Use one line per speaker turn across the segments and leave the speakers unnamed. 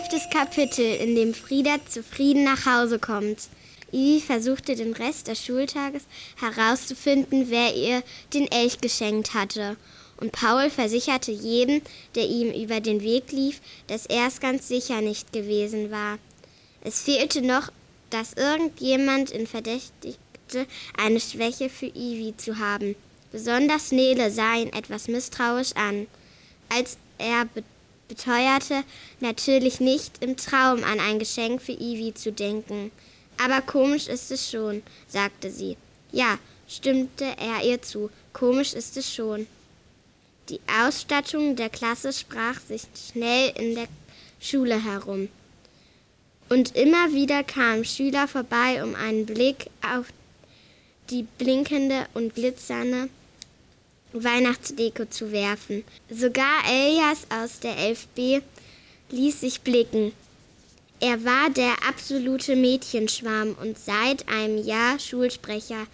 Elftes Kapitel, in dem Frieda zufrieden nach Hause kommt. Ivi versuchte den Rest des Schultages herauszufinden, wer ihr den Elch geschenkt hatte. Und Paul versicherte jedem, der ihm über den Weg lief, dass er es ganz sicher nicht gewesen war. Es fehlte noch, dass irgendjemand ihn verdächtigte, eine Schwäche für Ivi zu haben. Besonders Nele sah ihn etwas misstrauisch an. Als er beteuerte, natürlich nicht im Traum an ein Geschenk für Ivy zu denken. Aber komisch ist es schon, sagte sie. Ja, stimmte er ihr zu. Komisch ist es schon. Die Ausstattung der Klasse sprach sich schnell in der Schule herum. Und immer wieder kamen Schüler vorbei, um einen Blick auf die blinkende und glitzernde Weihnachtsdeko zu werfen. Sogar Elias aus der 11b ließ sich blicken. Er war der absolute Mädchenschwarm und seit einem Jahr Schulsprecher.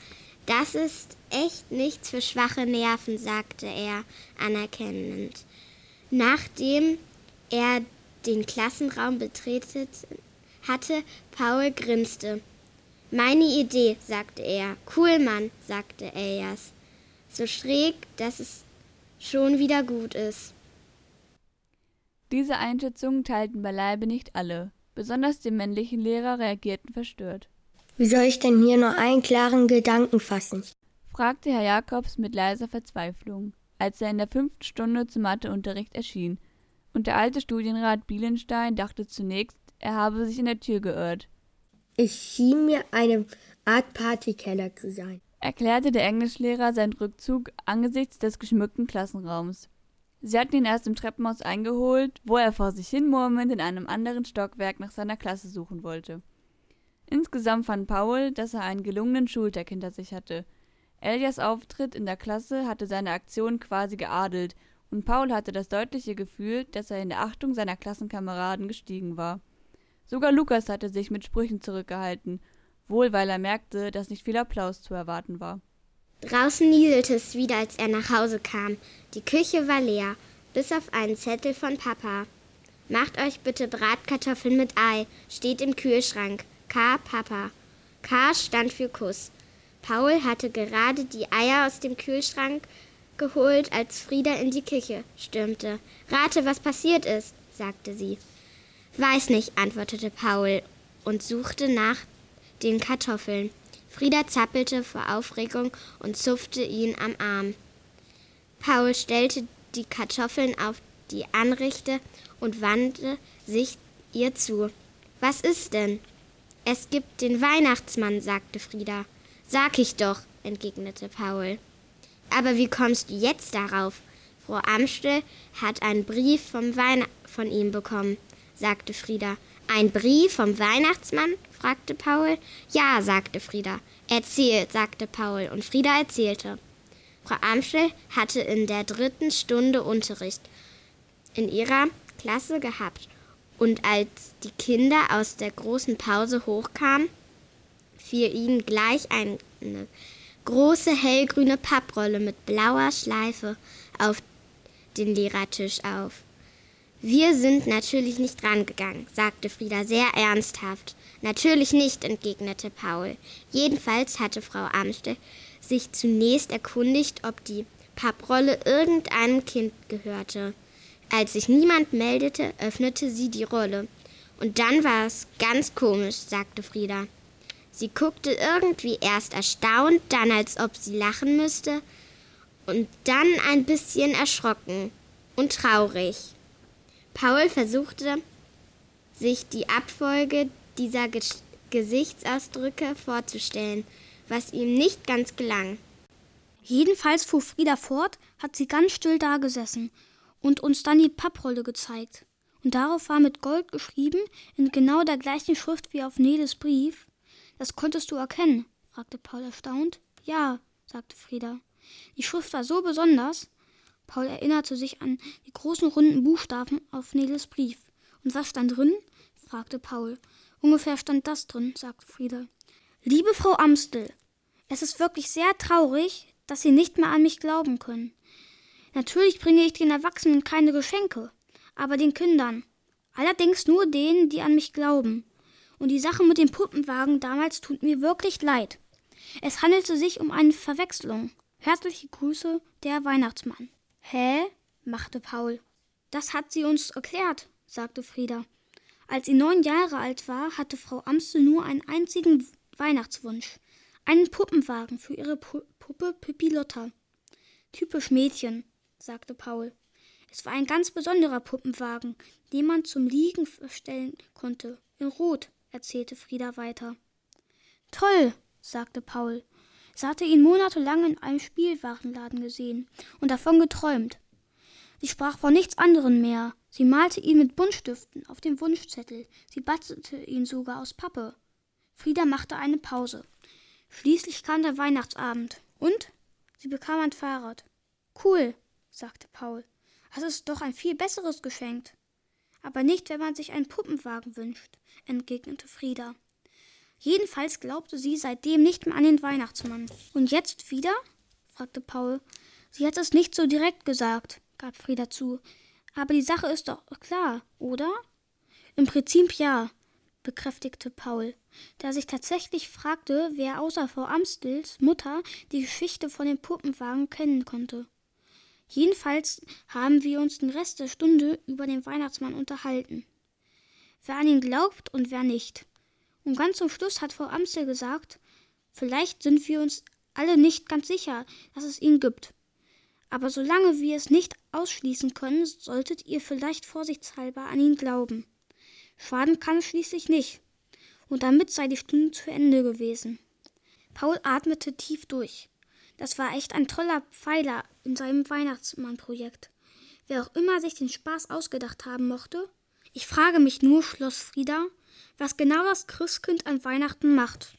Das ist echt nichts für schwache Nerven, sagte er anerkennend. Nachdem er den Klassenraum betreten hatte, Paul grinste. Meine Idee, sagte er. Cool, Mann, sagte Elias so schräg, dass es schon wieder gut ist.
Diese Einschätzung teilten beileibe nicht alle. Besonders die männlichen Lehrer reagierten verstört.
Wie soll ich denn hier nur einen klaren Gedanken fassen?
fragte Herr Jakobs mit leiser Verzweiflung, als er in der fünften Stunde zum Matheunterricht erschien. Und der alte Studienrat Bielenstein dachte zunächst, er habe sich in der Tür geirrt.
Ich schien mir eine Art Partykeller zu sein
erklärte der Englischlehrer seinen Rückzug angesichts des geschmückten Klassenraums. Sie hatten ihn erst im Treppenhaus eingeholt, wo er vor sich hin murmelnd in einem anderen Stockwerk nach seiner Klasse suchen wollte. Insgesamt fand Paul, dass er einen gelungenen Schultag hinter sich hatte. Elias Auftritt in der Klasse hatte seine Aktion quasi geadelt, und Paul hatte das deutliche Gefühl, dass er in der Achtung seiner Klassenkameraden gestiegen war. Sogar Lukas hatte sich mit Sprüchen zurückgehalten wohl weil er merkte, dass nicht viel Applaus zu erwarten war.
Draußen nieselte es wieder, als er nach Hause kam. Die Küche war leer, bis auf einen Zettel von Papa. Macht euch bitte Bratkartoffeln mit Ei, steht im Kühlschrank. K. Papa. K stand für Kuss. Paul hatte gerade die Eier aus dem Kühlschrank geholt, als Frieda in die Küche stürmte. Rate, was passiert ist, sagte sie. Weiß nicht, antwortete Paul und suchte nach den Kartoffeln. Frieda zappelte vor Aufregung und zupfte ihn am Arm. Paul stellte die Kartoffeln auf die Anrichte und wandte sich ihr zu. Was ist denn? Es gibt den Weihnachtsmann, sagte Frieda. Sag ich doch, entgegnete Paul. Aber wie kommst du jetzt darauf? Frau Amstel hat einen Brief vom Weihn von ihm bekommen, sagte Frieda. Ein Brief vom Weihnachtsmann? Fragte Paul. Ja, sagte Frieda. Erzähl, sagte Paul, und Frieda erzählte. Frau Amschel hatte in der dritten Stunde Unterricht in ihrer Klasse gehabt, und als die Kinder aus der großen Pause hochkamen, fiel ihnen gleich eine große hellgrüne Papprolle mit blauer Schleife auf den Lehrertisch auf. Wir sind natürlich nicht rangegangen, sagte Frieda sehr ernsthaft. Natürlich nicht, entgegnete Paul. Jedenfalls hatte Frau Amstel sich zunächst erkundigt, ob die Papprolle irgendeinem Kind gehörte. Als sich niemand meldete, öffnete sie die Rolle. Und dann war es ganz komisch, sagte Frieda. Sie guckte irgendwie erst erstaunt, dann als ob sie lachen müsste und dann ein bisschen erschrocken und traurig. Paul versuchte, sich die Abfolge dieser Ge Gesichtsausdrücke vorzustellen, was ihm nicht ganz gelang.
Jedenfalls fuhr Frieda fort, hat sie ganz still dagesessen und uns dann die Papprolle gezeigt. Und darauf war mit Gold geschrieben, in genau der gleichen Schrift wie auf Neles Brief. Das konntest du erkennen? fragte Paul erstaunt. Ja, sagte Frieda. Die Schrift war so besonders, Paul erinnerte sich an die großen runden Buchstaben auf Neles Brief. Und was stand drin? fragte Paul. Ungefähr stand das drin, sagte Frieda. Liebe Frau Amstel, es ist wirklich sehr traurig, dass Sie nicht mehr an mich glauben können. Natürlich bringe ich den Erwachsenen keine Geschenke, aber den Kindern. Allerdings nur denen, die an mich glauben. Und die Sache mit dem Puppenwagen damals tut mir wirklich leid. Es handelte sich um eine Verwechslung. Herzliche Grüße, der Weihnachtsmann. Hä? machte Paul. Das hat sie uns erklärt, sagte Frieda. Als sie neun Jahre alt war, hatte Frau Amstel nur einen einzigen Weihnachtswunsch. Einen Puppenwagen für ihre Pu Puppe Pippi Lotta. Typisch Mädchen, sagte Paul. Es war ein ganz besonderer Puppenwagen, den man zum Liegen verstellen konnte. In Rot, erzählte Frieda weiter. Toll, sagte Paul. Sie hatte ihn monatelang in einem Spielwarenladen gesehen und davon geträumt. Sie sprach von nichts anderem mehr. Sie malte ihn mit Buntstiften auf dem Wunschzettel. Sie bastelte ihn sogar aus Pappe. Frieda machte eine Pause. Schließlich kam der Weihnachtsabend. Und? Sie bekam ein Fahrrad. Cool, sagte Paul. Das ist doch ein viel besseres Geschenk. Aber nicht, wenn man sich einen Puppenwagen wünscht, entgegnete Frieda. Jedenfalls glaubte sie seitdem nicht mehr an den Weihnachtsmann. Und jetzt wieder? fragte Paul. Sie hat es nicht so direkt gesagt, gab Frieda zu. Aber die Sache ist doch klar, oder? Im Prinzip ja, bekräftigte Paul, der sich tatsächlich fragte, wer außer Frau Amstels Mutter die Geschichte von dem Puppenwagen kennen konnte. Jedenfalls haben wir uns den Rest der Stunde über den Weihnachtsmann unterhalten. Wer an ihn glaubt und wer nicht. Und ganz zum Schluss hat Frau Amstel gesagt, vielleicht sind wir uns alle nicht ganz sicher, dass es ihn gibt. Aber solange wir es nicht ausschließen können, solltet ihr vielleicht vorsichtshalber an ihn glauben. Schaden kann es schließlich nicht. Und damit sei die Stunde zu Ende gewesen. Paul atmete tief durch. Das war echt ein toller Pfeiler in seinem Weihnachtsmann-Projekt. Wer auch immer sich den Spaß ausgedacht haben mochte. Ich frage mich nur, schloss Frieda, was genau das Christkind an Weihnachten macht.